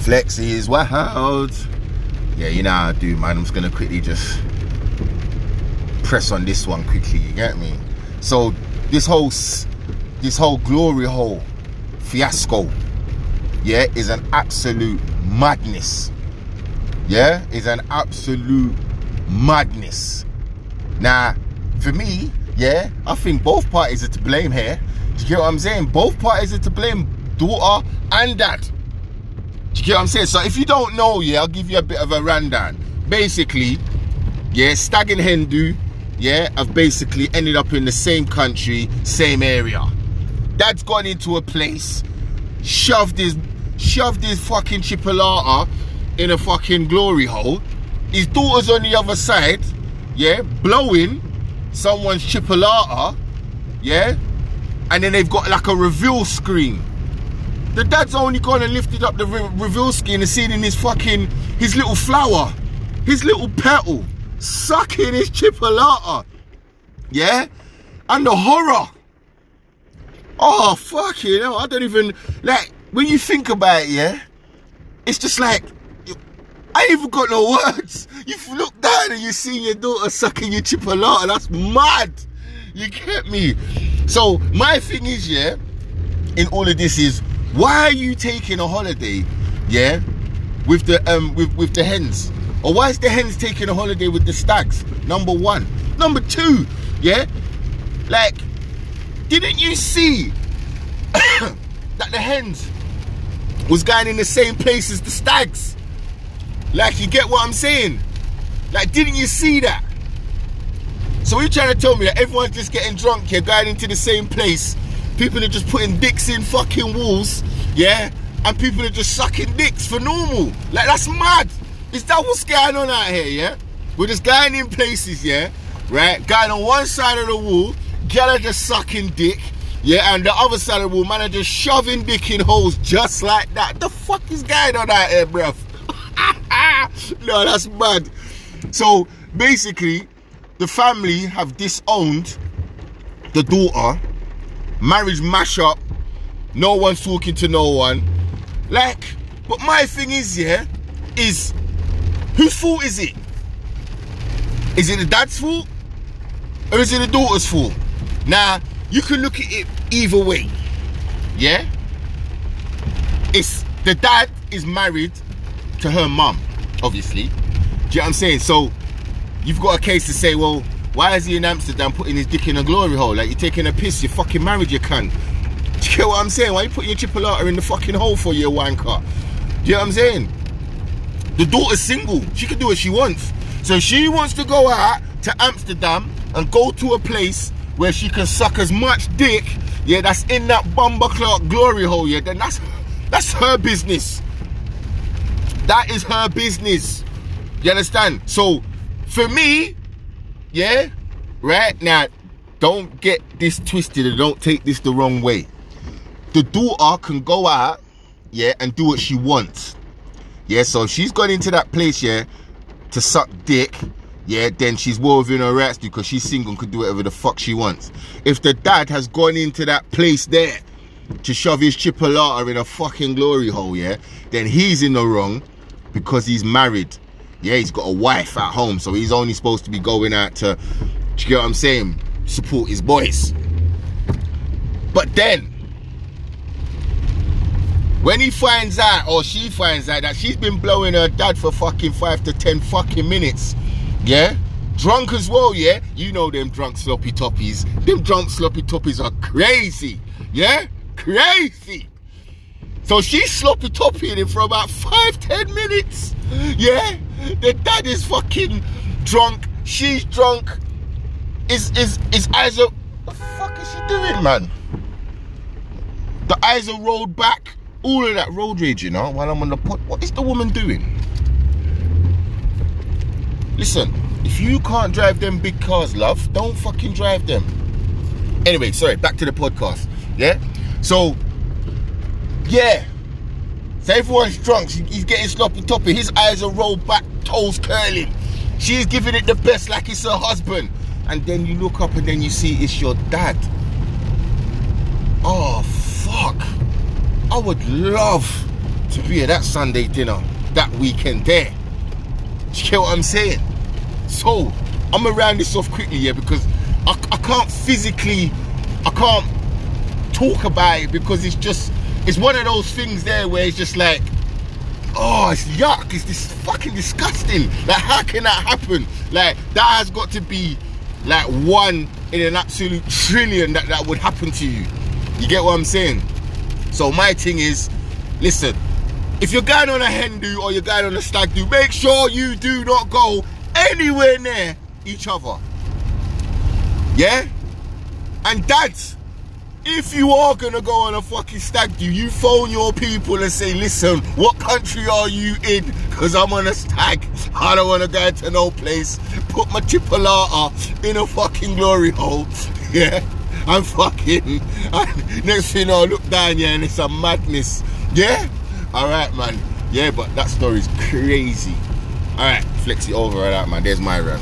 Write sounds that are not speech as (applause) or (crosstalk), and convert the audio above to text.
Flexiworld. Yeah, you know how I do, man. I'm just gonna quickly just press on this one quickly. You get me? So this whole this whole glory hole fiasco, yeah, is an absolute madness. Yeah, is an absolute madness. Now, for me, yeah, I think both parties are to blame here. Do you get what I'm saying? Both parties are to blame, daughter and dad. Do you get what I'm saying? So if you don't know, yeah, I'll give you a bit of a rundown. Basically, yeah, Stag and hen do, yeah, have basically ended up in the same country, same area. Dad's gone into a place, shoved his shoved his fucking chipolata in a fucking glory hole. His daughter's on the other side, yeah, blowing someone's chipolata, yeah, and then they've got like a reveal screen. The dad's only gone and lifted up the re reveal screen and seen in his fucking his little flower, his little petal, sucking his chipolata, yeah, and the horror. Oh fuck you know, I don't even like when you think about it, yeah. It's just like I ain't even got no words. You look down and you see your daughter sucking your chipolata. That's mad. You get me? So my thing is, yeah, in all of this is why are you taking a holiday, yeah, with the um with, with the hens? Or why is the hens taking a holiday with the stags? Number one. Number two, yeah? Like, didn't you see (coughs) that the hens was going in the same place as the stags? Like, you get what I'm saying? Like, didn't you see that? So you're trying to tell me that everyone's just getting drunk here, going into the same place? People are just putting dicks in fucking walls, yeah? And people are just sucking dicks for normal. Like, that's mad. Is that what's going on out here, yeah? We're just going in places, yeah? Right? Going on one side of the wall, girl just sucking dick, yeah? And the other side of the wall, man are just shoving dick in holes just like that. The fuck is going on out here, bruv? (laughs) no, that's mad. So basically, the family have disowned the daughter. Marriage mashup. No one's talking to no one. Like, but my thing is, yeah, is whose fault is it? Is it the dad's fault? Or is it the daughter's fault? Now, you can look at it either way. Yeah? It's the dad is married to her mum, obviously. Do you know what I'm saying? So you've got a case to say, well, why is he in Amsterdam putting his dick in a glory hole? Like you're taking a piss, you're fucking married, you cunt. (laughs) Do you get what I'm saying? Why are you putting your chipolata in the fucking hole for your wanker? Do you know what I'm saying? The daughter's single. She can do what she wants. So she wants to go out to Amsterdam and go to a place where she can suck as much dick, yeah, that's in that bomber clock glory hole, yeah, then that's that's her business. That is her business. You understand? So for me, yeah, right now, don't get this twisted and don't take this the wrong way. The daughter can go out, yeah, and do what she wants. Yeah, so she's gone into that place, yeah, to suck dick, yeah, then she's well within her rights because she's single and could do whatever the fuck she wants. If the dad has gone into that place there to shove his chipolata in a fucking glory hole, yeah, then he's in the wrong because he's married. Yeah, he's got a wife at home, so he's only supposed to be going out to, you get what I'm saying, support his boys. But then, when he finds out, or she finds out, that she's been blowing her dad for fucking five to ten fucking minutes, yeah? Drunk as well, yeah? You know them drunk sloppy toppies. Them drunk sloppy toppies are crazy, yeah? Crazy. So she's sloppy topping him for about five, ten minutes. Yeah? The dad is fucking drunk. She's drunk. His, his, his eyes are. What the fuck is she doing, man? The eyes are rolled back. All of that road rage, you know, while I'm on the pot. What is the woman doing? Listen, if you can't drive them big cars, love, don't fucking drive them. Anyway, sorry, back to the podcast. Yeah? So, yeah. So everyone's drunk. He's getting sloppy toppy. His eyes are rolled back, toes curling. She's giving it the best like it's her husband. And then you look up and then you see it's your dad. Oh, fuck. I would love to be at that Sunday dinner that weekend there. Do you get what I'm saying? So I'm gonna round this off quickly, yeah, because I, I can't physically, I can't talk about it because it's just, it's one of those things there where it's just like, oh, it's yuck, it's this fucking disgusting. Like, how can that happen? Like, that has got to be like one in an absolute trillion that that would happen to you. You get what I'm saying? So my thing is, listen, if you're going on a hen do or you're going on a stag do, make sure you do not go anywhere near each other. Yeah? And dads, if you are gonna go on a fucking stag do, you phone your people and say, listen, what country are you in? Because I'm on a stag. I don't wanna go to no place. Put my chipolata in a fucking glory hole. (laughs) Yeah? I'm fucking. Next thing I look down here and it's a madness. Yeah? Alright, man. Yeah, but that story's crazy. Alright, flex it over, alright, man. There's my run.